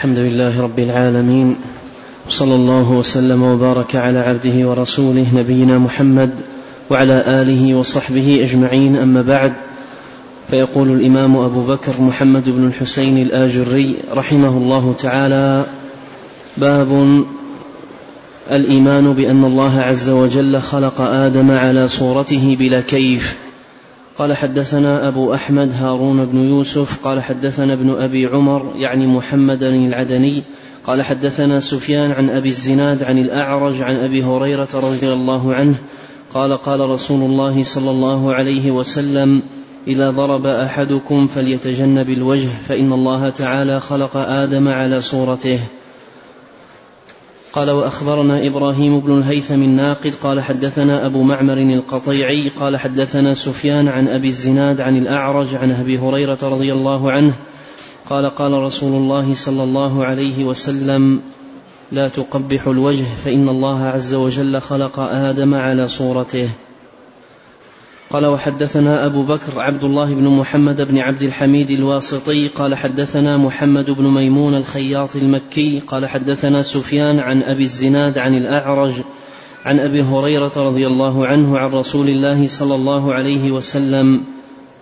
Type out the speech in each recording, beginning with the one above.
الحمد لله رب العالمين صلى الله وسلم وبارك على عبده ورسوله نبينا محمد وعلى آله وصحبه أجمعين أما بعد فيقول الإمام أبو بكر محمد بن الحسين الآجري رحمه الله تعالى باب الإيمان بأن الله عز وجل خلق آدم على صورته بلا كيف. قال حدثنا أبو أحمد هارون بن يوسف قال حدثنا ابن أبي عمر يعني محمد العدني قال حدثنا سفيان عن أبي الزناد عن الأعرج عن أبي هريرة رضي الله عنه قال قال رسول الله صلى الله عليه وسلم إذا ضرب أحدكم فليتجنب الوجه فإن الله تعالى خلق آدم على صورته. قال وأخبرنا إبراهيم بن الهيثم الناقد قال حدثنا أبو معمر القطيعي قال حدثنا سفيان عن أبي الزناد عن الأعرج عن أبي هريرة رضي الله عنه قال قال رسول الله صلى الله عليه وسلم لا تقبح الوجه فإن الله عز وجل خلق آدم على صورته قال وحدثنا أبو بكر عبد الله بن محمد بن عبد الحميد الواسطي قال حدثنا محمد بن ميمون الخياط المكي قال حدثنا سفيان عن أبي الزناد عن الأعرج عن أبي هريرة رضي الله عنه عن رسول الله صلى الله عليه وسلم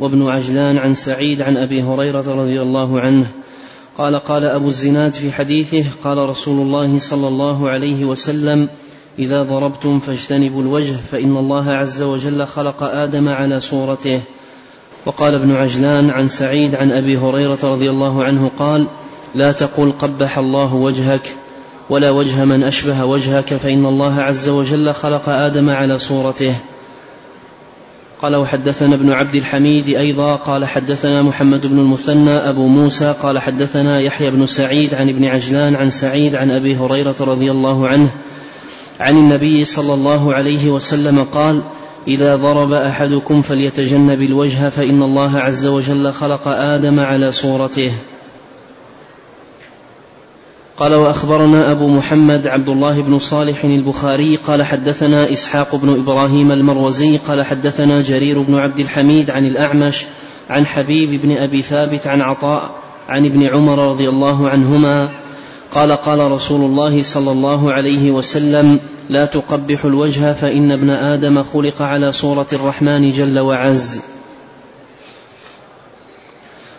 وابن عجلان عن سعيد عن أبي هريرة رضي الله عنه قال قال أبو الزناد في حديثه قال رسول الله صلى الله عليه وسلم إذا ضربتم فاجتنبوا الوجه فإن الله عز وجل خلق آدم على صورته. وقال ابن عجلان عن سعيد عن أبي هريرة رضي الله عنه قال لا تقل قبح الله وجهك ولا وجه من أشبه وجهك فإن الله عز وجل خلق آدم على صورته. قال وحدثنا ابن عبد الحميد أيضا قال حدثنا محمد بن المثنى أبو موسى قال حدثنا يحيى بن سعيد عن ابن عجلان عن سعيد عن أبي هريرة رضي الله عنه عن النبي صلى الله عليه وسلم قال إذا ضرب أحدكم فليتجنب الوجه فإن الله عز وجل خلق آدم على صورته. قال وأخبرنا أبو محمد عبد الله بن صالح البخاري قال حدثنا إسحاق بن إبراهيم المروزي قال حدثنا جرير بن عبد الحميد عن الأعمش عن حبيب بن أبي ثابت عن عطاء عن ابن عمر رضي الله عنهما قال قال رسول الله صلى الله عليه وسلم لا تقبح الوجه فإن ابن آدم خلق على صورة الرحمن جل وعز.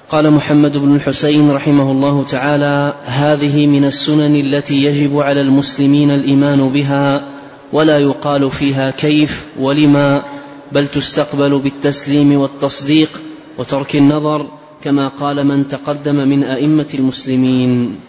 قال محمد بن الحسين رحمه الله تعالى هذه من السنن التي يجب على المسلمين الإيمان بها ولا يقال فيها كيف ولما بل تستقبل بالتسليم والتصديق وترك النظر كما قال من تقدم من أئمة المسلمين.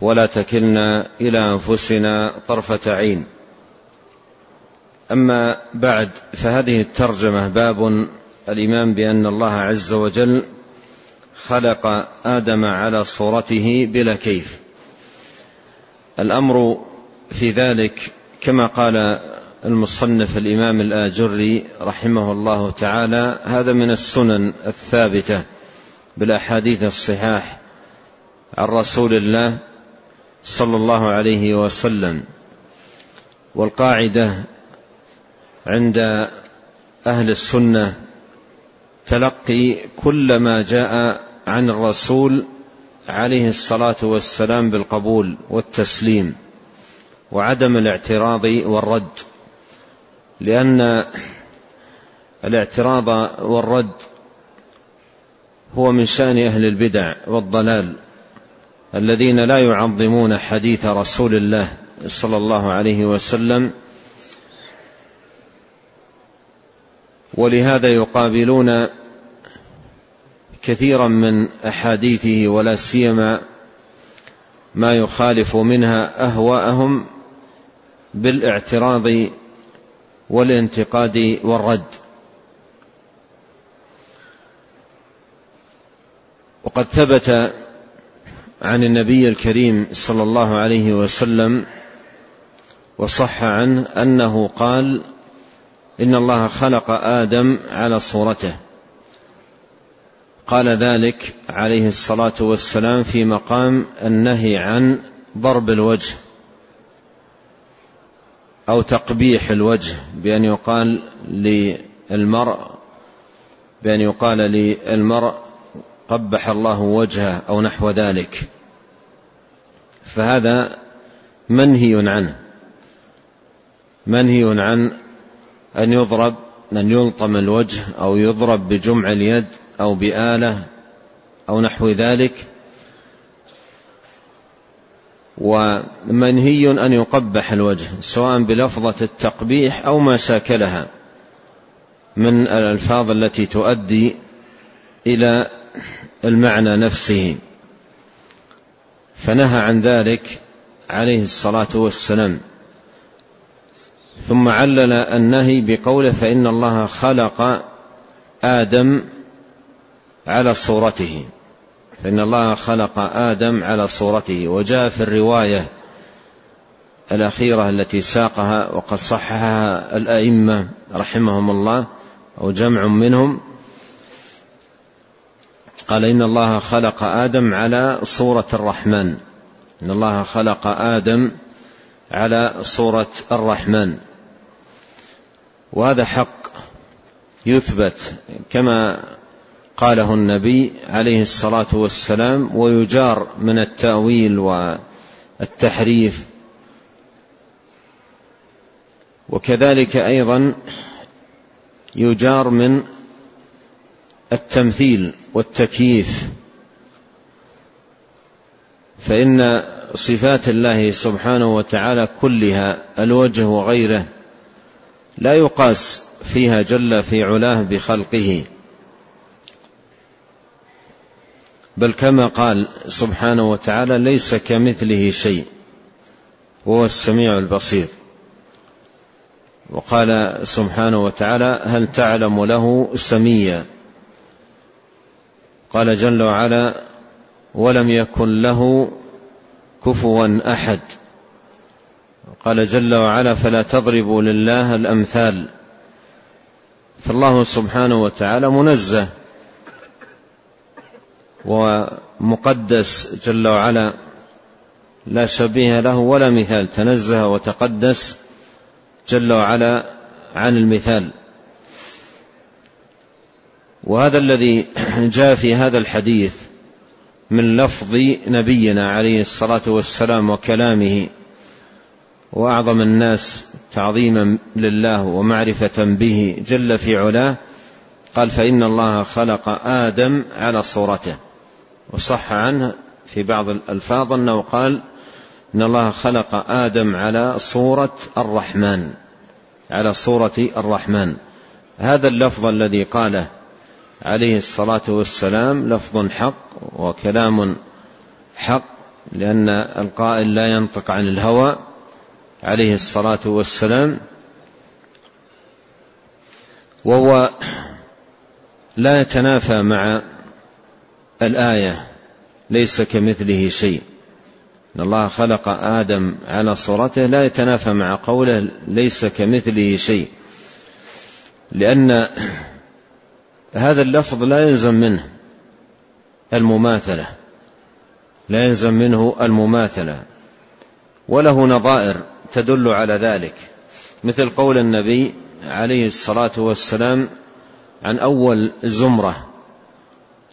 ولا تكلنا إلى أنفسنا طرفة عين. أما بعد فهذه الترجمة باب الإيمان بأن الله عز وجل خلق آدم على صورته بلا كيف. الأمر في ذلك كما قال المصنف الإمام الآجري رحمه الله تعالى هذا من السنن الثابتة بالأحاديث الصحاح عن رسول الله صلى الله عليه وسلم والقاعدة عند أهل السنة تلقي كل ما جاء عن الرسول عليه الصلاة والسلام بالقبول والتسليم وعدم الاعتراض والرد لأن الاعتراض والرد هو من شأن أهل البدع والضلال. الذين لا يعظمون حديث رسول الله صلى الله عليه وسلم. ولهذا يقابلون كثيرا من أحاديثه ولا سيما ما يخالف منها أهواءهم بالاعتراض والانتقاد والرد. وقد ثبت عن النبي الكريم صلى الله عليه وسلم وصح عنه أنه قال إن الله خلق آدم على صورته. قال ذلك عليه الصلاة والسلام في مقام النهي عن ضرب الوجه أو تقبيح الوجه بأن يقال للمرء بأن يقال للمرء قبح الله وجهه أو نحو ذلك. فهذا منهي عنه. منهي عن أن يضرب أن يلطم الوجه أو يضرب بجمع اليد أو بآلة أو نحو ذلك. ومنهي أن يقبح الوجه سواء بلفظة التقبيح أو ما شاكلها من الألفاظ التي تؤدي إلى المعنى نفسه. فنهى عن ذلك عليه الصلاة والسلام. ثم علل النهي بقوله فإن الله خلق آدم على صورته. فإن الله خلق آدم على صورته. وجاء في الرواية الأخيرة التي ساقها وقد صححها الأئمة رحمهم الله أو جمع منهم قال إن الله خلق آدم على صورة الرحمن. إن الله خلق آدم على صورة الرحمن. وهذا حق يثبت كما قاله النبي عليه الصلاة والسلام ويجار من التأويل والتحريف. وكذلك أيضا يجار من التمثيل والتكييف فإن صفات الله سبحانه وتعالى كلها الوجه وغيره لا يقاس فيها جل في علاه بخلقه. بل كما قال سبحانه وتعالى ليس كمثله شيء وهو السميع البصير. وقال سبحانه وتعالى هل تعلم له سميا؟ قال جل وعلا ولم يكن له كفوا أحد. قال جل وعلا فلا تضربوا لله الأمثال. فالله سبحانه وتعالى منزه ومقدس جل وعلا لا شبيه له ولا مثال. تنزه وتقدس جل وعلا عن المثال. وهذا الذي جاء في هذا الحديث من لفظ نبينا عليه الصلاة والسلام وكلامه وأعظم الناس تعظيما لله ومعرفة به جل في علاه قال فإن الله خلق آدم على صورته وصح عنه في بعض الألفاظ أنه قال إن الله خلق آدم على صورة الرحمن على صورة الرحمن. هذا اللفظ الذي قاله عليه الصلاة والسلام لفظ حق وكلام حق لأن القائل لا ينطق عن الهوى. عليه الصلاة والسلام وهو لا يتنافى مع الآية ليس كمثله شيء. إن الله خلق آدم على صورته لا يتنافى مع قوله ليس كمثله شيء لأن هذا اللفظ لا يلزم منه المماثلة. لا يلزم منه المماثلة. وله نظائر تدل على ذلك. مثل قول النبي عليه الصلاة والسلام عن أول زمرة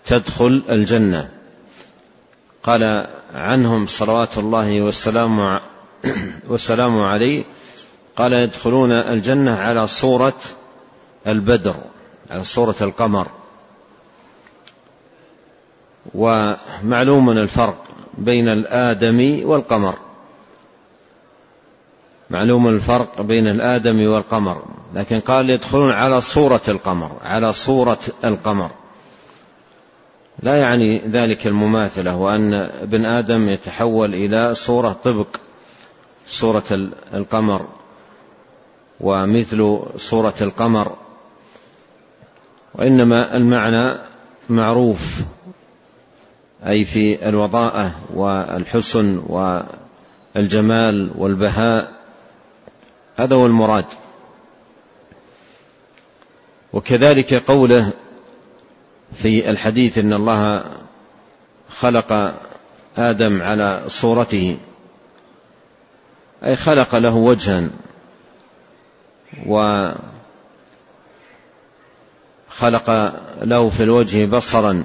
تدخل الجنة. قال عنهم صلوات الله والسلام والسلام عليه قال يدخلون الجنة على صورة البدر. صورة القمر. ومعلوم الفرق بين الآدم والقمر. معلوم الفرق بين الآدم والقمر. لكن قال يدخلون على صورة القمر على صورة القمر. لا يعني ذلك المماثلة وأن ابن آدم يتحول إلى صورة طبق صورة القمر. ومثل صورة القمر وإنما المعنى معروف أي في الوضاءة والحسن والجمال والبهاء هذا هو المراد. وكذلك قوله في الحديث إن الله خلق آدم على صورته أي خلق له وجها له في الوجه بصرا.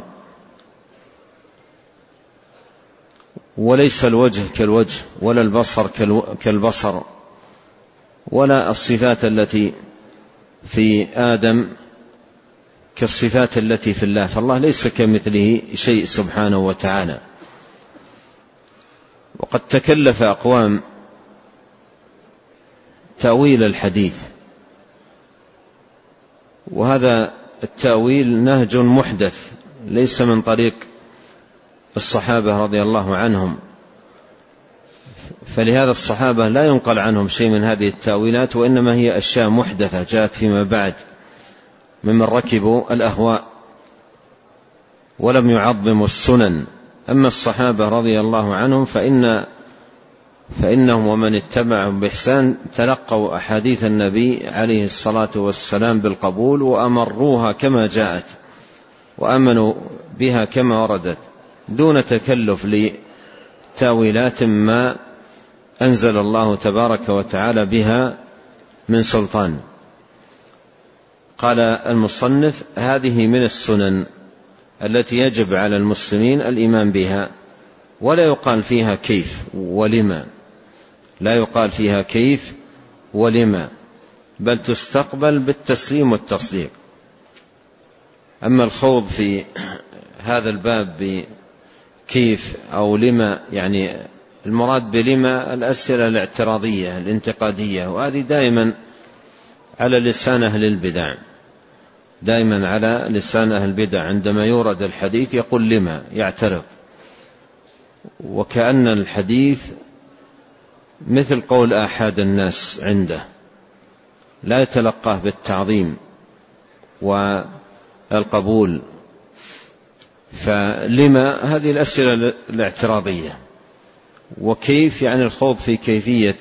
وليس الوجه كالوجه ولا البصر كالبصر ولا الصفات التي في آدم كالصفات التي في الله. فالله ليس كمثله شيء سبحانه وتعالى. وقد تكلف أقوام تأويل الحديث. وهذا التأويل نهج محدث ليس من طريق الصحابة رضي الله عنهم. فلهذا الصحابة لا ينقل عنهم شيء من هذه التأويلات وإنما هي أشياء محدثة جاءت فيما بعد ممن ركبوا الأهواء ولم يعظموا السنن. أما الصحابة رضي الله عنهم فإن فإنهم ومن اتبعهم بإحسان تلقوا أحاديث النبي عليه الصلاة والسلام بالقبول وأمروها كما جاءت وأمنوا بها كما وردت دون تكلف لتأويلات ما أنزل الله تبارك وتعالى بها من سلطان. قال المصنف هذه من السنن التي يجب على المسلمين الإيمان بها ولا يقال فيها كيف ولما. لا يقال فيها كيف ولما بل تستقبل بالتسليم والتصديق. أما الخوض في هذا الباب بكيف أو لما يعني المراد بلما الأسئلة الاعتراضية الانتقادية وهذه دائما على لسان أهل البدع. دائما على لسان أهل البدع. عندما يورد الحديث يقول لما يعترض. وكأن الحديث مثل قول آحاد الناس عنده لا يتلقاه بالتعظيم والقبول. فلما هذه الأسئلة الاعتراضية وكيف يعني الخوض في كيفية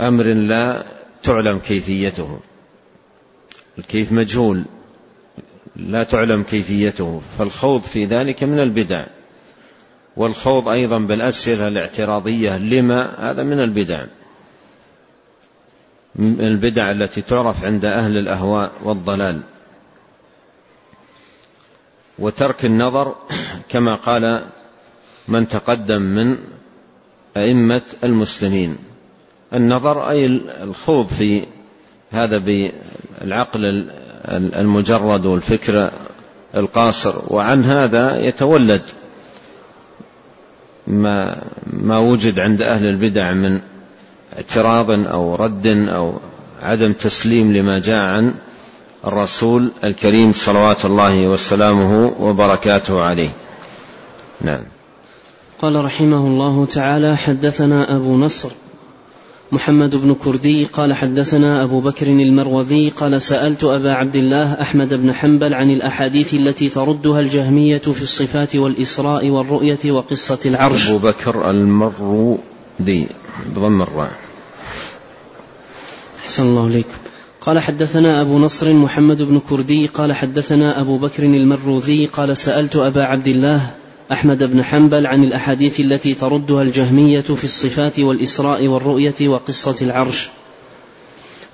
أمر لا تعلم كيفيته؟ الكيف مجهول لا تعلم كيفيته. فالخوض في ذلك من البدع. والخوض أيضا بالأسئلة الاعتراضية. لما؟ هذا من البدع. من البدع التي تعرف عند أهل الأهواء والضلال. وترك النظر كما قال من تقدم من أئمة المسلمين. النظر أي الخوض في هذا بالعقل المجرد والفكر القاصر. وعن هذا يتولد ما ما وجد عند أهل البدع من اعتراض أو رد أو عدم تسليم لما جاء عن الرسول الكريم صلوات الله وسلامه وبركاته عليه. نعم. قال رحمه الله تعالى حدثنا أبو نصر محمد بن كردي قال حدثنا أبو بكر المروذي قال سألت أبا عبد الله أحمد بن حنبل عن الأحاديث التي تردها الجهمية في الصفات والإسراء والرؤية وقصة العرش. أبو بكر المروذي بضم الراء. أحسن الله إليكم. قال حدثنا أبو نصر محمد بن كردي قال حدثنا أبو بكر المروذي قال سألت أبا عبد الله أحمد بن حنبل عن الأحاديث التي تردها الجهمية في الصفات والإسراء والرؤية وقصة العرش.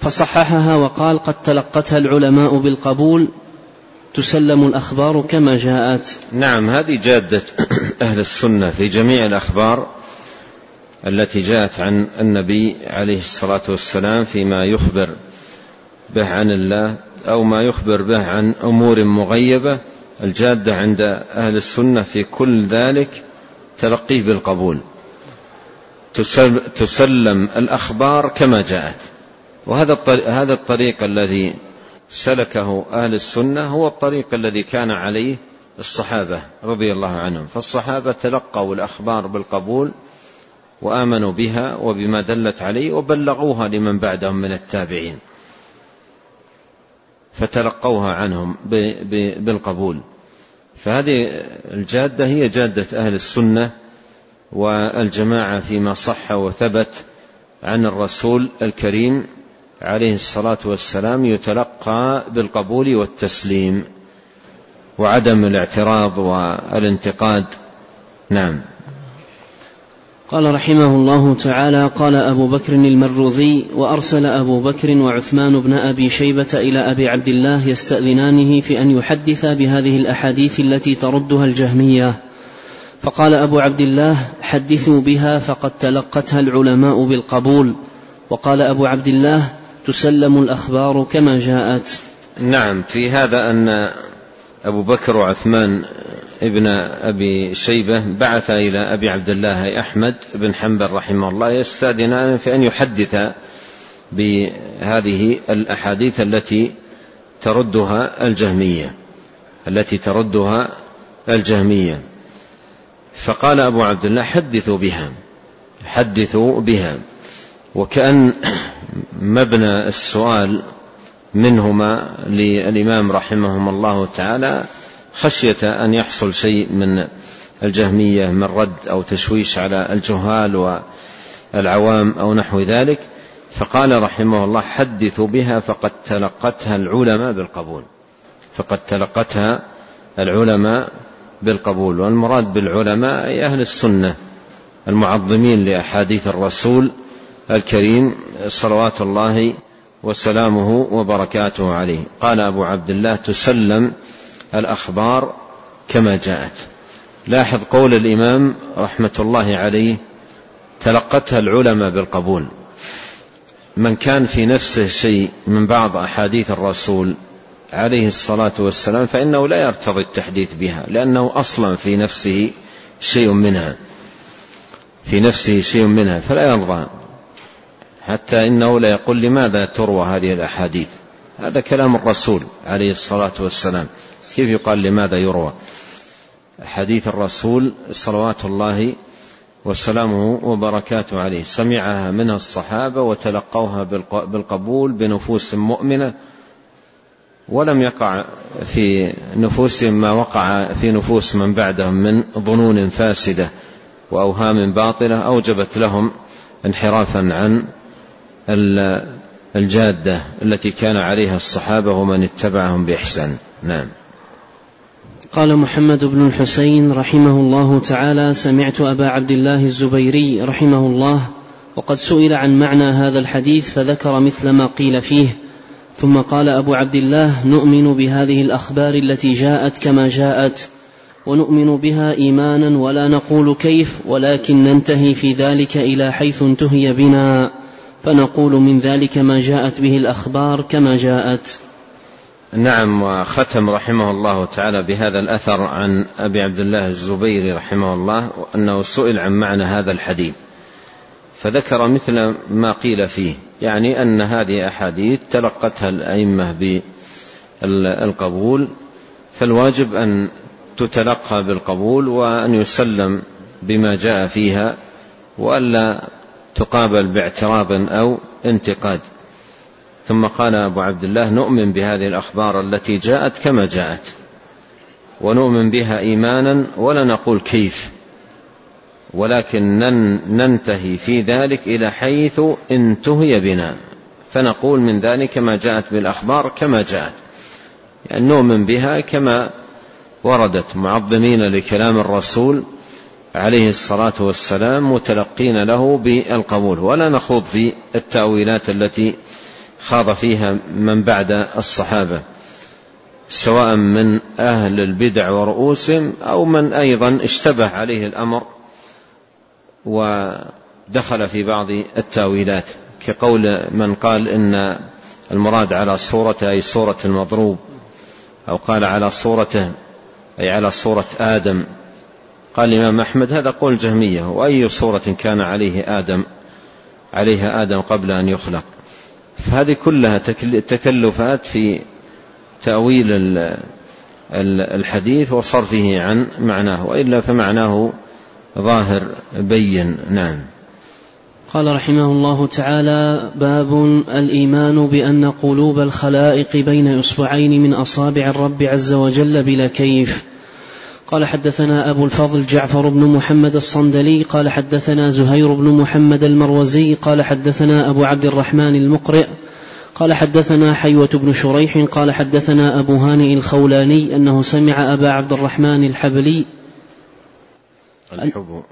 فصححها وقال قد تلقتها العلماء بالقبول تسلم الأخبار كما جاءت. نعم هذه جادة أهل السنة في جميع الأخبار التي جاءت عن النبي عليه الصلاة والسلام فيما يخبر به عن الله أو ما يخبر به عن أمور مغيبة الجادة عند أهل السنة في كل ذلك تلقيه بالقبول. تسلم الأخبار كما جاءت. وهذا هذا الطريق الذي سلكه أهل السنة هو الطريق الذي كان عليه الصحابة رضي الله عنهم. فالصحابة تلقوا الأخبار بالقبول وآمنوا بها وبما دلت عليه وبلغوها لمن بعدهم من التابعين. فتلقوها عنهم بالقبول. فهذه الجادة هي جادة أهل السنة والجماعة فيما صح وثبت عن الرسول الكريم عليه الصلاة والسلام يتلقى بالقبول والتسليم وعدم الاعتراض والانتقاد. نعم. قال رحمه الله تعالى قال أبو بكر المروذي وأرسل أبو بكر وعثمان بن أبي شيبة إلى أبي عبد الله يستأذنانه في أن يحدث بهذه الأحاديث التي تردها الجهمية. فقال أبو عبد الله حدثوا بها فقد تلقتها العلماء بالقبول. وقال أبو عبد الله تسلم الأخبار كما جاءت. نعم في هذا أن أبو بكر وعثمان ابن أبي شيبة بعث إلى أبي عبد الله أحمد بن حنبل رحمه الله يستأذنان في أن يحدث بهذه الأحاديث التي تردها الجهمية التي تردها الجهمية. فقال أبو عبد الله حدثوا بها حدثوا بها. وكأن مبنى السؤال منهما للإمام رحمهم الله تعالى خشية أن يحصل شيء من الجهمية من رد أو تشويش على الجهال والعوام أو نحو ذلك. فقال رحمه الله حدثوا بها فقد تلقتها العلماء بالقبول. فقد تلقتها العلماء بالقبول. والمراد بالعلماء أي أهل السنة المعظمين لأحاديث الرسول الكريم صلوات الله وسلامه وبركاته عليه. قال أبو عبد الله تسلم الأخبار كما جاءت. لاحظ قول الإمام رحمة الله عليه تلقتها العلماء بالقبول. من كان في نفسه شيء من بعض أحاديث الرسول عليه الصلاة والسلام فإنه لا يرتضي التحديث بها لأنه أصلا في نفسه شيء منها. في نفسه شيء منها فلا يرضى حتى إنه لا يقول لماذا تروى هذه الأحاديث. هذا كلام الرسول عليه الصلاة والسلام. كيف يقال لماذا يروى؟ حديث الرسول صلوات الله وسلامه وبركاته عليه. سمعها منها الصحابة وتلقوها بالقبول بنفوس مؤمنة ولم يقع في نفوسهم ما وقع في نفوس من بعدهم من ظنون فاسدة وأوهام باطلة أوجبت لهم انحرافا عن الجادة التي كان عليها الصحابة ومن اتبعهم بإحسان. نعم. قال محمد بن الحسين رحمه الله تعالى سمعت أبا عبد الله الزبيري رحمه الله وقد سئل عن معنى هذا الحديث فذكر مثل ما قيل فيه. ثم قال أبو عبد الله نؤمن بهذه الأخبار التي جاءت كما جاءت ونؤمن بها إيمانا ولا نقول كيف ولكن ننتهي في ذلك إلى حيث انتهي بنا. فنقول من ذلك ما جاءت به الأخبار كما جاءت. نعم وختم رحمه الله تعالى بهذا الأثر عن أبي عبد الله الزبيري رحمه الله أنه سئل عن معنى هذا الحديث. فذكر مثل ما قيل فيه يعني أن هذه أحاديث تلقتها الأئمة بالقبول فالواجب أن تتلقى بالقبول وأن يسلم بما جاء فيها وألا تقابل باعتراض أو انتقاد. ثم قال أبو عبد الله نؤمن بهذه الأخبار التي جاءت كما جاءت ونؤمن بها إيمانا ولا نقول كيف ولكن ننتهي في ذلك إلى حيث انتهي بنا. فنقول من ذلك ما جاءت بالأخبار كما جاءت. يعني نؤمن بها كما وردت معظمين لكلام الرسول عليه الصلاة والسلام متلقين له بالقبول. ولا نخوض في التأويلات التي خاض فيها من بعد الصحابة سواء من أهل البدع ورؤوسهم أو من أيضا اشتبه عليه الأمر ودخل في بعض التأويلات. كقول من قال إن المراد على صورته أي صورة المضروب أو قال على صورته أي على صورة آدم قال الإمام أحمد هذا قول جهمية وأي صورة كان عليه آدم عليها آدم قبل أن يخلق. فهذه كلها تكلفات في تأويل الحديث وصرفه عن معناه وإلا فمعناه ظاهر بين. نعم. قال رحمه الله تعالى باب الإيمان بأن قلوب الخلائق بين أصبعين من أصابع الرب عز وجل بلا كيف. قال حدثنا أبو الفضل جعفر بن محمد الصندلي قال حدثنا زهير بن محمد المروزي قال حدثنا أبو عبد الرحمن المقرئ قال حدثنا حيوة بن شريح قال حدثنا أبو هانئ الخولاني أنه سمع أبا عبد الرحمن الحبلي الحب.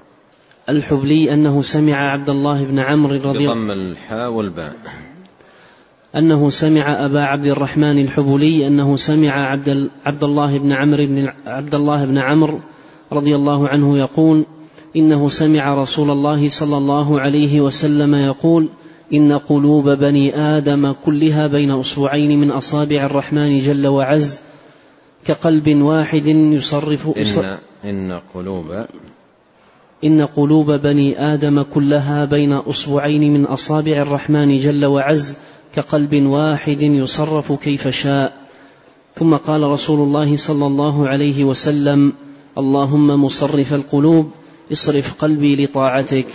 الحبلي أنه سمع عبد الله بن عمرو رضي بضم الحاء والباء. أنه سمع أبا عبد الرحمن الحبلي أنه سمع عبد عبد الله بن عمرو بن عبد الله بن عمرو رضي الله عنه يقول إنه سمع رسول الله صلى الله عليه وسلم يقول إن قلوب بني آدم كلها بين أصبعين من أصابع الرحمن جل وعز كقلب واحد يصرف إن, إن قلوب إن قلوب بني آدم كلها بين أصبعين من أصابع الرحمن جل وعز كقلب واحد يصرف كيف شاء. ثم قال رسول الله صلى الله عليه وسلم اللهم مصرف القلوب اصرف قلبي لطاعتك.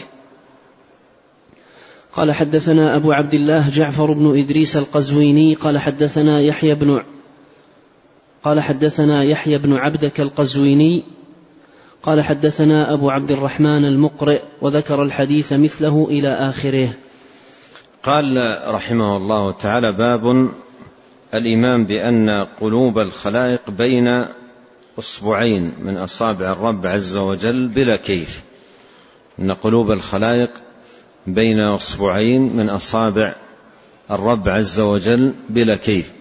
قال حدثنا أبو عبد الله جعفر بن إدريس القزويني قال حدثنا يحيى بن قال حدثنا يحيى بن عبدك القزويني قال حدثنا أبو عبد الرحمن المقرئ وذكر الحديث مثله إلى آخره. قال رحمه الله تعالى باب الإيمان بأن قلوب الخلائق بين أصبعين من أصابع الرب عز وجل بلا كيف. أن قلوب الخلائق بين أصبعين من أصابع الرب عز وجل بلا كيف.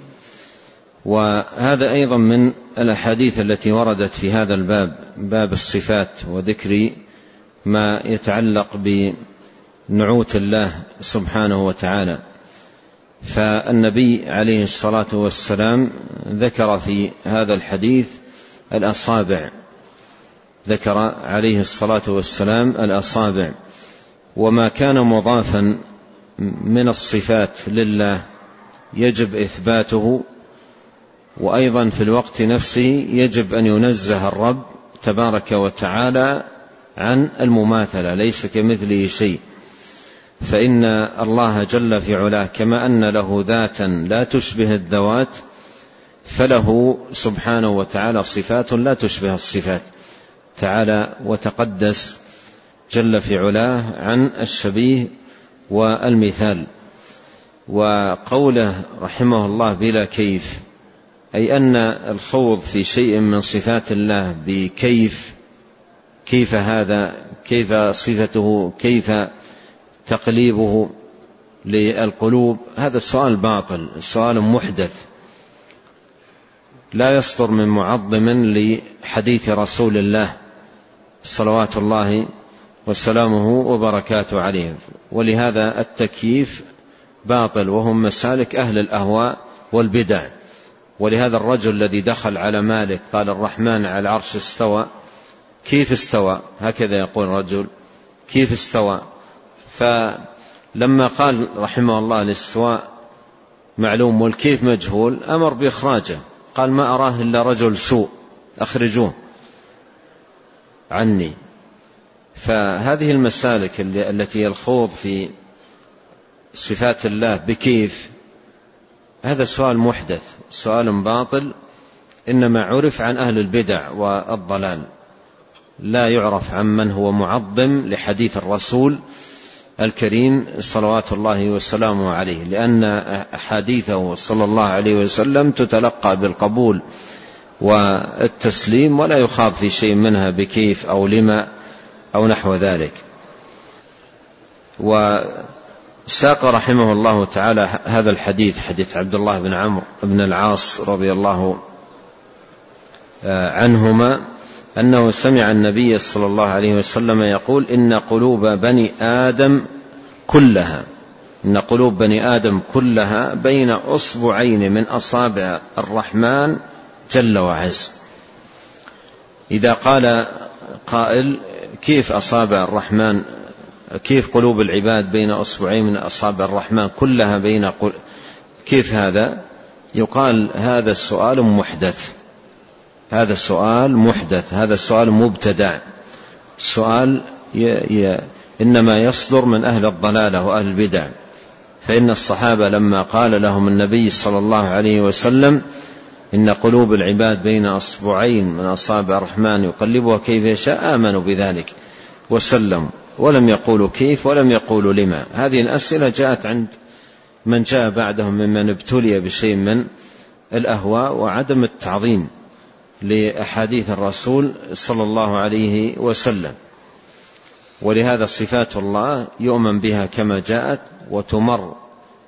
وهذا أيضا من الأحاديث التي وردت في هذا الباب باب الصفات وذكر ما يتعلق بنعوت الله سبحانه وتعالى. فالنبي عليه الصلاة والسلام ذكر في هذا الحديث الأصابع. ذكر عليه الصلاة والسلام الأصابع. وما كان مضافا من الصفات لله يجب إثباته وأيضا في الوقت نفسه يجب أن ينزه الرب تبارك وتعالى عن المماثلة ليس كمثله شيء. فإن الله جل في علاه كما أن له ذاتا لا تشبه الذوات فله سبحانه وتعالى صفات لا تشبه الصفات. تعالى وتقدس جل في علاه عن الشبيه والمثال. وقوله رحمه الله بلا كيف أي أن الخوض في شيء من صفات الله بكيف كيف هذا كيف صفته كيف تقليبه للقلوب. هذا السؤال باطل سؤال محدث. لا يصدر من معظم لحديث رسول الله صلوات الله وسلامه وبركاته عليهم ولهذا التكييف باطل وهم مسالك أهل الأهواء والبدع. ولهذا الرجل الذي دخل على مالك قال الرحمن على العرش استوى كيف استوى؟ هكذا يقول رجل كيف استوى؟ فلما قال رحمه الله الاستواء معلوم والكيف مجهول أمر بإخراجه. قال ما أراه إلا رجل سوء أخرجوه عني. فهذه المسالك التي الخوض في صفات الله بكيف هذا سؤال محدث سؤال باطل إنما عرف عن أهل البدع والضلال. لا يعرف عن من هو معظم لحديث الرسول الكريم صلوات الله وسلامه عليه لأن أحاديثه صلى الله عليه وسلم تتلقى بالقبول والتسليم ولا يخاف في شيء منها بكيف أو لما أو نحو ذلك. وساق رحمه الله تعالى هذا الحديث حديث عبد الله بن عمرو بن العاص رضي الله عنهما أنه سمع النبي صلى الله عليه وسلم يقول إن قلوب بني آدم كلها إن قلوب بني آدم كلها بين أصبعين من أصابع الرحمن جل وعز. إذا قال قائل كيف أصابع الرحمن كيف قلوب العباد بين أصبعين من أصابع الرحمن كلها بين قل كيف هذا؟ يقال هذا السؤال محدث. هذا السؤال محدث هذا السؤال مبتدع. سؤال ي... ي... إنما يصدر من أهل الضلالة وأهل البدع. فإن الصحابة لما قال لهم النبي صلى الله عليه وسلم إن قلوب العباد بين أصبعين من أصابع الرحمن يقلبها كيف يشاء آمنوا بذلك. وسلموا ولم يقولوا كيف ولم يقولوا لما. هذه الأسئلة جاءت عند من جاء بعدهم ممن ابتلي بشيء من الأهواء وعدم التعظيم. لأحاديث الرسول صلى الله عليه وسلم. ولهذا صفات الله يؤمن بها كما جاءت وتمر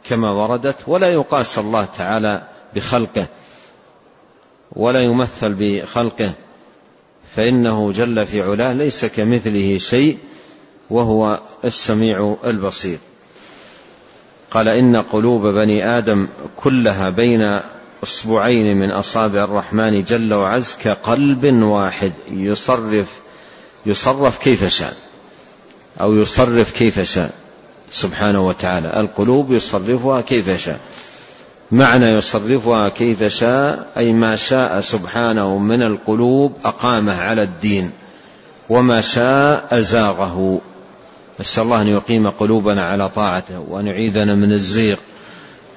كما وردت ولا يقاس الله تعالى بخلقه ولا يمثل بخلقه فإنه جل في علاه ليس كمثله شيء وهو السميع البصير. قال إن قلوب بني آدم كلها بين اصبعين من أصابع الرحمن جل وعز كقلب واحد. يصرف يصرف كيف شاء أو يصرف كيف شاء سبحانه وتعالى. القلوب يصرفها كيف شاء معنى يصرفها كيف شاء أي ما شاء سبحانه من القلوب أقامه على الدين وما شاء أزاغه. نسال الله أن يقيم قلوبنا على طاعته وأن يعيذنا من الزيغ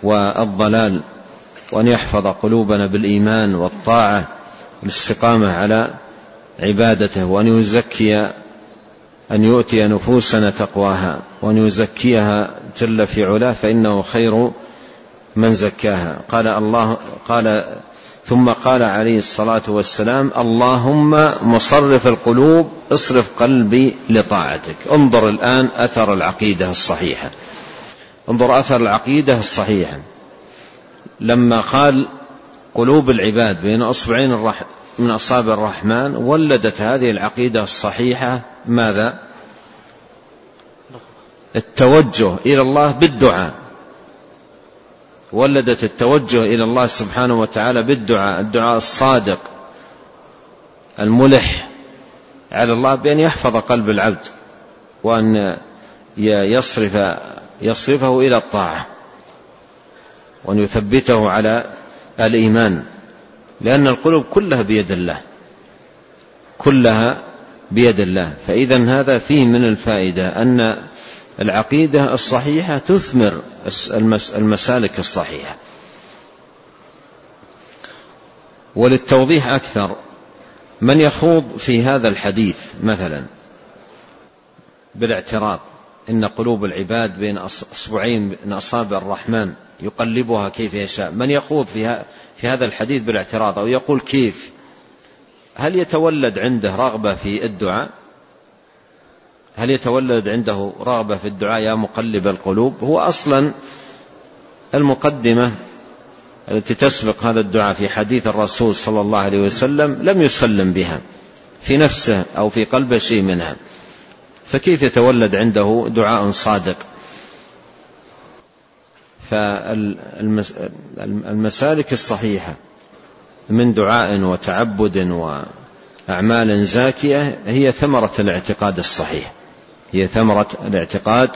والضلال. وأن يحفظ قلوبنا بالإيمان والطاعة والاستقامة على عبادته وأن يزكي أن يؤتي نفوسنا تقواها وأن يزكيها جل في علاه فإنه خير من زكاها. قال الله قال ثم قال عليه الصلاة والسلام اللهم مصرف القلوب اصرف قلبي لطاعتك. انظر الآن أثر العقيدة الصحيحة. انظر أثر العقيدة الصحيحة. لما قال قلوب العباد بين أصبعين الرح من أصابع الرحمن ولدت هذه العقيدة الصحيحة ماذا؟ التوجه إلى الله بالدعاء ولدت التوجه إلى الله سبحانه وتعالى بالدعاء الدعاء الصادق الملح على الله بأن يحفظ قلب العبد وأن يصرف يصرفه إلى الطاعة وأن يثبته على الإيمان لأن القلوب كلها بيد الله كلها بيد الله. فإذا هذا فيه من الفائدة أن العقيدة الصحيحة تثمر المسالك الصحيحة. وللتوضيح أكثر من يخوض في هذا الحديث مثلا بالاعتراض إن قلوب العباد بين أصبعين من أصابع الرحمن يقلبها كيف يشاء. من يخوض في, في هذا الحديث بالاعتراض أو يقول كيف؟ هل يتولد عنده رغبة في الدعاء؟ هل يتولد عنده رغبة في الدعاء يا مقلب القلوب؟ هو أصلا المقدمة التي تسبق هذا الدعاء في حديث الرسول صلى الله عليه وسلم لم يسلم بها في نفسه أو في قلبه شيء منها. فكيف يتولد عنده دعاء صادق؟ فالمسالك الصحيحة من دعاء وتعبد وأعمال زاكية هي ثمرة الاعتقاد الصحيح. هي ثمرة الاعتقاد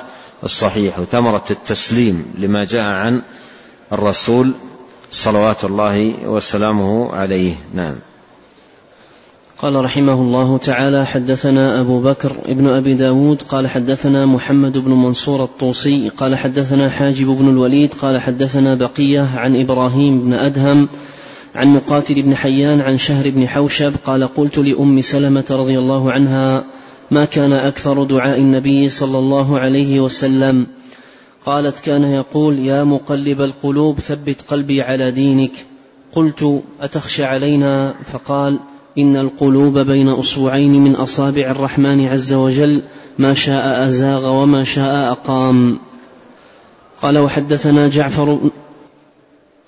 الصحيح وثمرة التسليم لما جاء عن الرسول صلوات الله وسلامه عليه. نعم. قال رحمه الله تعالى حدثنا أبو بكر ابن أبي داود قال حدثنا محمد بن منصور الطوسي قال حدثنا حاجب بن الوليد قال حدثنا بقية عن إبراهيم بن أدهم عن مقاتل بن حيان عن شهر بن حوشب قال قلت لأم سلمة رضي الله عنها ما كان أكثر دعاء النبي صلى الله عليه وسلم؟ قالت كان يقول يا مقلب القلوب ثبت قلبي على دينك. قلت أتخشى علينا؟ فقال إن القلوب بين أصبعين من أصابع الرحمن عز وجل ما شاء أزاغ وما شاء أقام. قال وحدثنا جعفر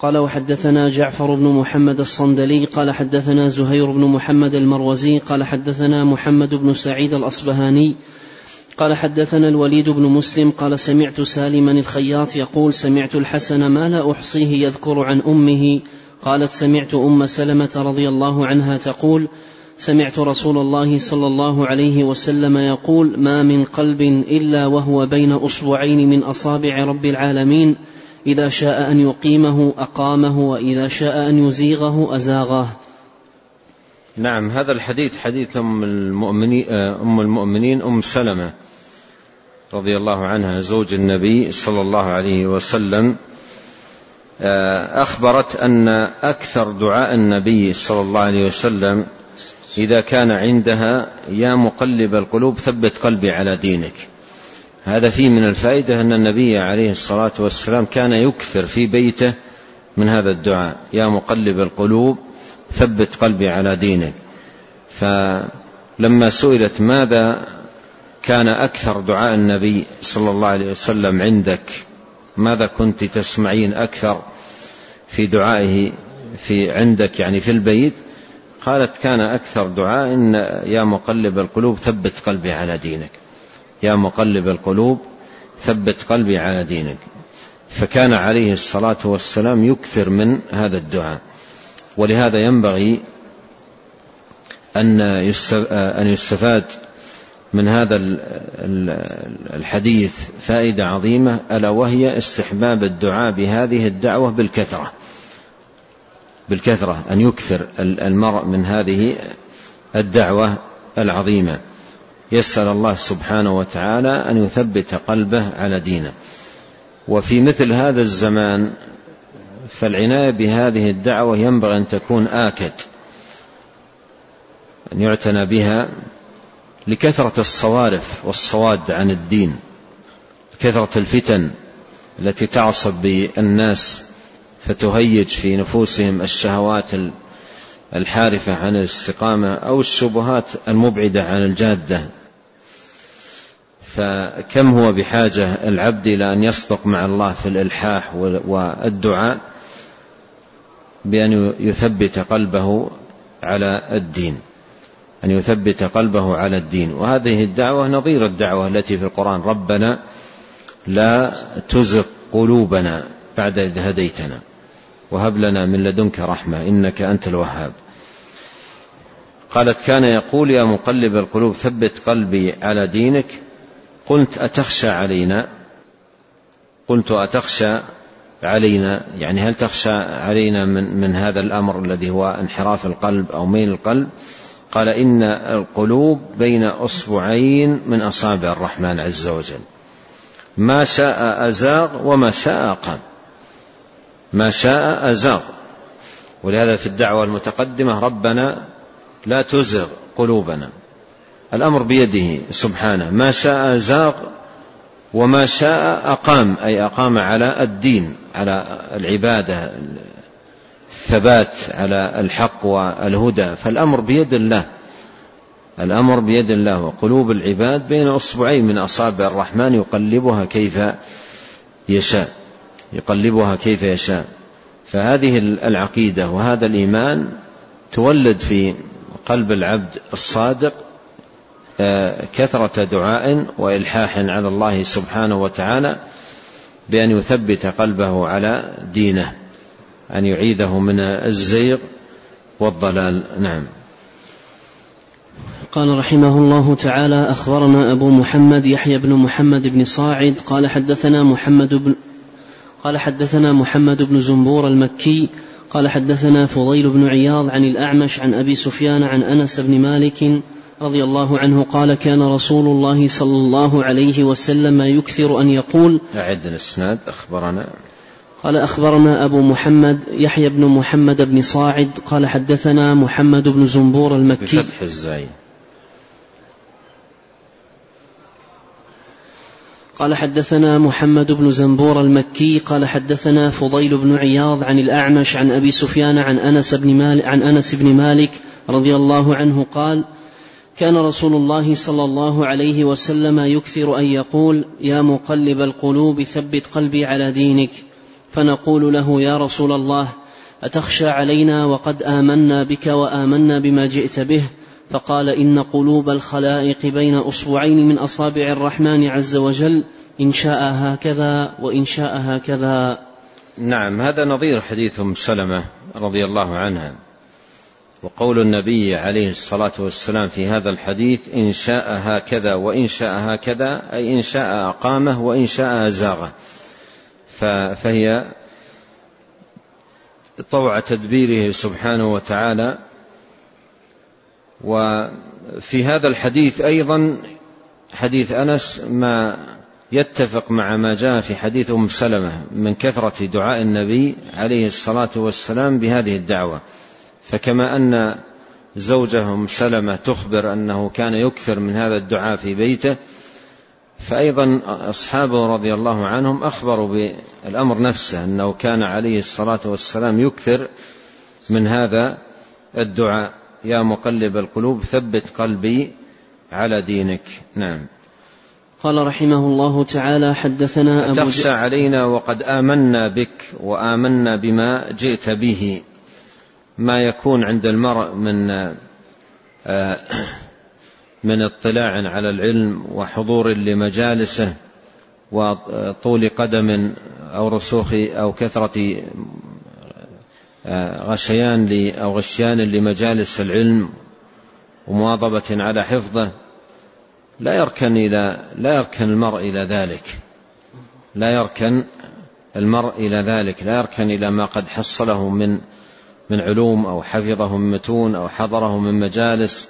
قال وحدثنا جعفر بن محمد الصندلي قال حدثنا زهير بن محمد المروزي قال حدثنا محمد بن سعيد الأصبهاني قال حدثنا الوليد بن مسلم قال سمعت سالما الخياط يقول سمعت الحسن ما لا أحصيه يذكر عن أمه قالت سمعت أم سلمة رضي الله عنها تقول سمعت رسول الله صلى الله عليه وسلم يقول ما من قلب إلا وهو بين أصبعين من أصابع رب العالمين إذا شاء أن يقيمه أقامه وإذا شاء أن يزيغه أزاغه. نعم هذا الحديث حديث أم المؤمنين أم المؤمنين أم سلمة رضي الله عنها زوج النبي صلى الله عليه وسلم آه، أخبرت أن أكثر دعاء النبي صلى الله عليه وسلم إذا كان عندها يا مقلب القلوب ثبت قلبي على دينك. هذا فيه من الفائدة أن النبي عليه الصلاة والسلام كان يكثر في بيته من هذا الدعاء. يا مقلب القلوب ثبت قلبي على دينك. فلما سئلت ماذا كان أكثر دعاء النبي صلى الله عليه وسلم عندك؟ ماذا كنت تسمعين أكثر؟ في دعائه في عندك يعني في البيت. قالت كان أكثر دعاء إن يا مقلب القلوب ثبت قلبي على دينك. يا مقلب القلوب ثبت قلبي على دينك. فكان عليه الصلاة والسلام يكثر من هذا الدعاء. ولهذا ينبغي أن يستفاد من هذا الحديث فائدة عظيمة ألا وهي استحباب الدعاء بهذه الدعوة بالكثرة. بالكثرة أن يكثر المرء من هذه الدعوة العظيمة. يسأل الله سبحانه وتعالى أن يثبت قلبه على دينه. وفي مثل هذا الزمان فالعناية بهذه الدعوة ينبغي أن تكون آكد أن يعتنى بها لكثرة الصوارف والصواد عن الدين كثرة الفتن التي تعصب بالناس فتهيج في نفوسهم الشهوات الحارفة عن الاستقامة أو الشبهات المبعدة عن الجادة. فكم هو بحاجة العبد إلى أن يصدق مع الله في الإلحاح والدعاء بأن يثبت قلبه على الدين؟ أن يثبت قلبه على الدين. وهذه الدعوة نظير الدعوة التي في القرآن ربنا لا تزغ قلوبنا بعد إذ هديتنا. وهب لنا من لدنك رحمة إنك أنت الوهاب. قالت كان يقول يا مقلب القلوب ثبت قلبي على دينك. قلت أتخشى علينا؟ قلت أتخشى علينا. يعني هل تخشى علينا من, من هذا الأمر الذي هو انحراف القلب أو ميل القلب؟ قال إن القلوب بين أصبعين من أصابع الرحمن عز وجل. ما شاء أزاغ وما شاء أقام ما شاء أزاغ. ولهذا في الدعوة المتقدمة ربنا لا تزغ قلوبنا. الأمر بيده سبحانه. ما شاء زاغ وما شاء أقام. أي أقام على الدين على العبادة الثبات على الحق والهدى فالأمر بيد الله. الأمر بيد الله وقلوب العباد بين أصبعين من أصابع الرحمن يقلبها كيف يشاء يقلبها كيف يشاء. فهذه العقيدة وهذا الإيمان تولد في قلب العبد الصادق آه، كثرة دعاء وإلحاح على الله سبحانه وتعالى بأن يثبت قلبه على دينه. أن يعيده من الزيغ والضلال. نعم. قال رحمه الله تعالى أخبرنا أبو محمد يحيى بن محمد بن صاعد قال حدثنا محمد بن قال حدثنا محمد بن زنبور المكي قال حدثنا فضيل بن عياض عن الأعمش عن أبي سفيان عن أنس بن مالك رضي الله عنه قال كان رسول الله صلى الله عليه وسلم يكثر أن يقول أعد الإسناد. أخبرنا. قال أخبرنا أبو محمد يحيى بن محمد بن صاعد قال حدثنا محمد بن زنبور المكي. بفتح الزاي قال حدثنا محمد بن زنبور المكي قال حدثنا فضيل بن عياض عن الأعمش عن أبي سفيان عن أنس بن مالك عن أنس بن مالك رضي الله عنه قال كان رسول الله صلى الله عليه وسلم يكثر أن يقول يا مقلب القلوب ثبت قلبي على دينك فنقول له يا رسول الله أتخشى علينا وقد آمنا بك وآمنا بما جئت به؟ فقال إن قلوب الخلائق بين أصبعين من أصابع الرحمن عز وجل إن شاء هكذا وإن شاء هكذا. نعم هذا نظير حديث أم سلمة رضي الله عنها. وقول النبي عليه الصلاة والسلام في هذا الحديث إن شاء هكذا وإن شاء هكذا أي إن شاء أقامه وإن شاء أزاغه. فهي طوع تدبيره سبحانه وتعالى. وفي هذا الحديث أيضا حديث أنس ما يتفق مع ما جاء في حديث أم سلمة من كثرة دعاء النبي عليه الصلاة والسلام بهذه الدعوة. فكما أن زوجة أم سلمة تخبر أنه كان يكثر من هذا الدعاء في بيته فأيضا أصحابه رضي الله عنهم أخبروا بالأمر نفسه أنه كان عليه الصلاة والسلام يكثر من هذا الدعاء. يا مقلب القلوب ثبت قلبي على دينك. نعم. قال رحمه الله تعالى حدثنا أبو تخشى علينا وقد آمنا بك وآمنا بما جئت به. ما يكون عند المرء من آه، من اطلاع على العلم وحضور لمجالسه وطول قدم أو رسوخ أو كثرة آه، غشيان أو غشيان لمجالس العلم ومواظبة على حفظه لا يركن إلى لا يركن المرء إلى ذلك. لا يركن المرء إلى ذلك. لا يركن إلى ما قد حصله من من علوم أو حفظه من متون أو حضره من مجالس.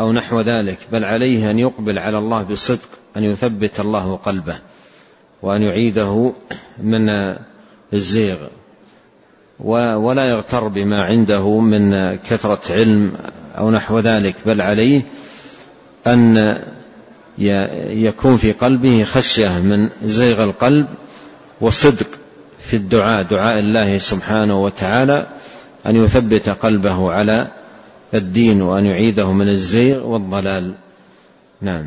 أو نحو ذلك بل عليه أن يقبل على الله بصدق أن يثبت الله قلبه وأن يعيده من الزيغ. ولا يغتر بما عنده من كثرة علم أو نحو ذلك بل عليه أن يكون في قلبه خشية من زيغ القلب وصدق في الدعاء دعاء الله سبحانه وتعالى أن يثبت قلبه على الدين وأن يعيده من الزيغ والضلال. نعم.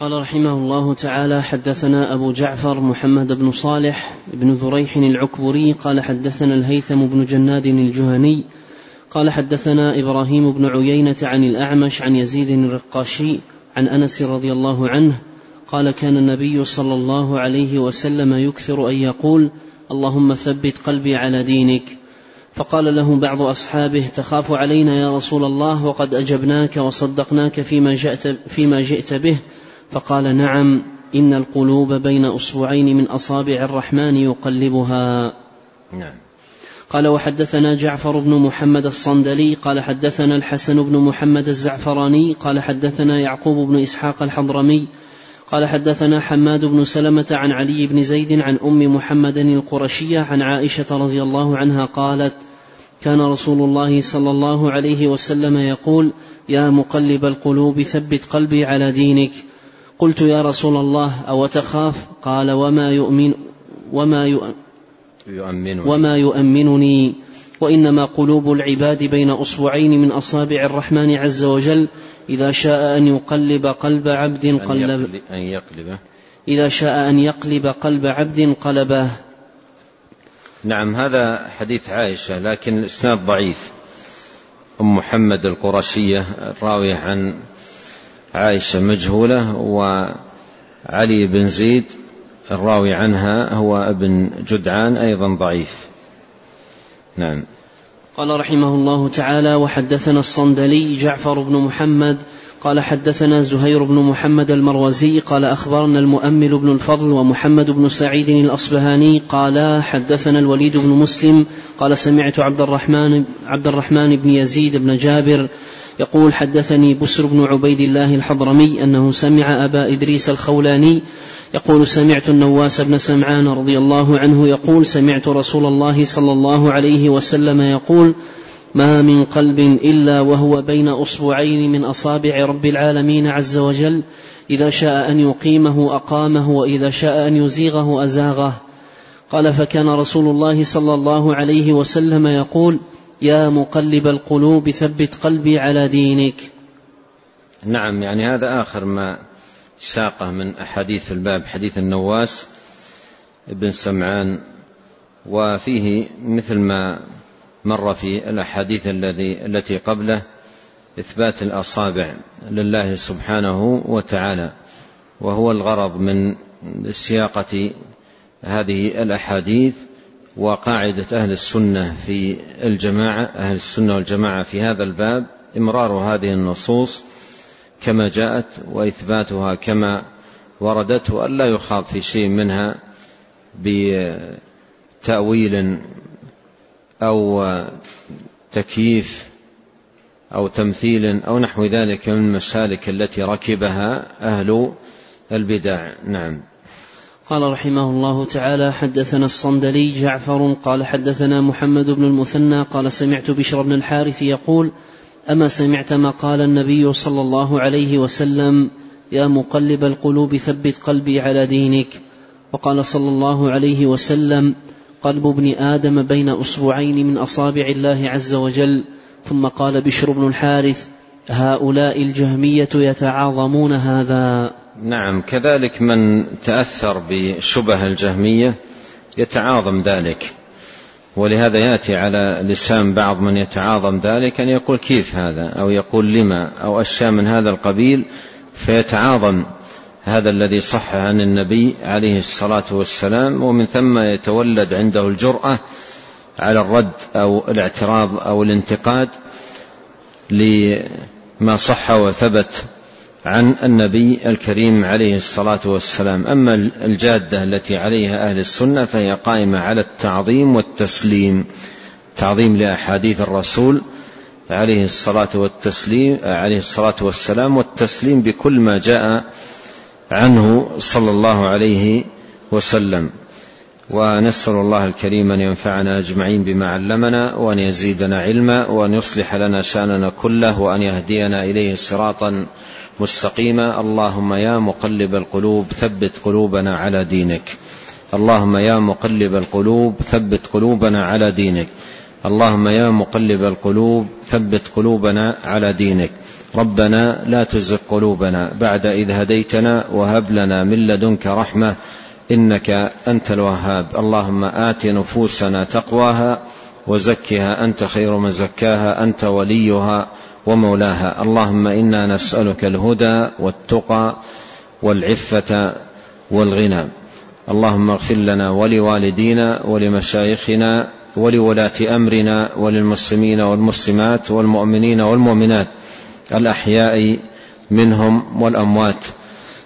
قال رحمه الله تعالى حدثنا أبو جعفر محمد بن صالح بن ذريح العكبري قال حدثنا الهيثم بن جناد الجهني قال حدثنا إبراهيم بن عيينة عن الأعمش عن يزيد الرقاشي عن أنس رضي الله عنه قال كان النبي صلى الله عليه وسلم يكثر أن يقول اللهم ثبت قلبي على دينك. فقال له بعض أصحابه تخاف علينا يا رسول الله وقد أجبناك وصدقناك فيما جئت, فيما جئت به. فقال نعم إن القلوب بين أصبعين من أصابع الرحمن يقلبها. نعم. قال وحدثنا جعفر بن محمد الصندلي. قال حدثنا الحسن بن محمد الزعفراني. قال حدثنا يعقوب بن إسحاق الحضرمي. قال حدثنا حماد بن سلمة عن علي بن زيد عن أم محمد القرشية عن عائشة رضي الله عنها قالت كان رسول الله صلى الله عليه وسلم يقول يا مقلب القلوب ثبت قلبي على دينك. قلت يا رسول الله أو تخاف قال وما يؤمن وما يؤمن يؤمنني. وما يؤمنني. وإنما قلوب العباد بين أصبعين من أصابع الرحمن عز وجل إذا شاء أن يقلب قلب عبد قلب أن يقلبه إذا شاء أن يقلب قلب عبد قلبه. نعم هذا حديث عائشة لكن الإسناد ضعيف. أم محمد القرشية الراوية عن عائشة مجهولة وعلي بن زيد الراوي عنها هو ابن جدعان أيضا ضعيف. نعم. قال رحمه الله تعالى وحدثنا الصندلي جعفر بن محمد قال حدثنا زهير بن محمد المروزي قال أخبرنا المؤمل بن الفضل ومحمد بن سعيد الأصبهاني قال حدثنا الوليد بن مسلم قال سمعت عبد الرحمن عبد الرحمن بن يزيد بن جابر يقول حدثني بسر بن عبيد الله الحضرمي أنه سمع أبا إدريس الخولاني يقول سمعت النواس بن سمعان رضي الله عنه يقول سمعت رسول الله صلى الله عليه وسلم يقول ما من قلب إلا وهو بين أصبعين من أصابع رب العالمين عز وجل إذا شاء أن يقيمه أقامه وإذا شاء أن يزيغه أزاغه. قال فكان رسول الله صلى الله عليه وسلم يقول يا مقلب القلوب ثبت قلبي على دينك. نعم يعني هذا آخر ما ساقة من أحاديث الباب حديث النواس بن سمعان وفيه مثل ما مر في الأحاديث الذي التي قبله إثبات الأصابع لله سبحانه وتعالى وهو الغرض من سياقة هذه الأحاديث وقاعدة أهل السنة في الجماعة أهل السنة والجماعة في هذا الباب إمرار هذه النصوص كما جاءت وإثباتها كما وردت والا يخاض في شيء منها بتأويل أو تكييف أو تمثيل أو نحو ذلك من المسالك التي ركبها أهل البدع. نعم. قال رحمه الله تعالى حدثنا الصندلي جعفر قال حدثنا محمد بن المثنى قال سمعت بشر بن الحارث يقول أما سمعت ما قال النبي صلى الله عليه وسلم يا مقلب القلوب ثبت قلبي على دينك. وقال صلى الله عليه وسلم قلب ابن آدم بين اصبعين من أصابع الله عز وجل. ثم قال بشر بن الحارث هؤلاء الجهمية يتعاظمون هذا. نعم كذلك من تأثر بشبه الجهمية يتعاظم ذلك. ولهذا يأتي على لسان بعض من يتعاظم ذلك أن يقول كيف هذا؟ أو يقول لما؟ أو أشياء من هذا القبيل فيتعاظم هذا الذي صح عن النبي عليه الصلاة والسلام ومن ثم يتولد عنده الجرأة على الرد أو الاعتراض أو الانتقاد لما صح وثبت عن النبي الكريم عليه الصلاة والسلام. أما الجادة التي عليها أهل السنة فهي قائمة على التعظيم والتسليم. تعظيم لأحاديث الرسول عليه الصلاة والتسليم عليه الصلاة والسلام والتسليم بكل ما جاء عنه صلى الله عليه وسلم. ونسأل الله الكريم أن ينفعنا أجمعين بما علمنا وأن يزيدنا علما وأن يصلح لنا شأننا كله وأن يهدينا إليه صراطا مستقيما. اللهم يا مقلب القلوب ثبت قلوبنا على دينك. اللهم يا مقلب القلوب ثبت قلوبنا على دينك. اللهم يا مقلب القلوب ثبت قلوبنا على دينك. ربنا لا تزغ قلوبنا بعد إذ هديتنا وهب لنا من لدنك رحمة إنك أنت الوهاب. اللهم آت نفوسنا تقواها وزكها أنت خير من زكاها أنت وليها. ومولاها. اللهم إنا نسألك الهدى والتقى والعفة والغنى. اللهم اغفر لنا ولوالدينا ولمشايخنا ولولاة أمرنا وللمسلمين والمسلمات والمؤمنين والمؤمنات. الأحياء منهم والأموات.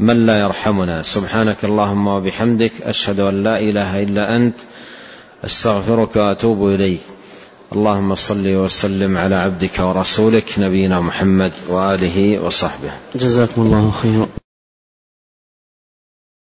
من لا يرحمنا. سبحانك اللهم وبحمدك أشهد أن لا إله إلا أنت أستغفرك وأتوب إليك. اللهم صل وسلم على عبدك ورسولك نبينا محمد وآله وصحبه. جزاكم الله خيرا.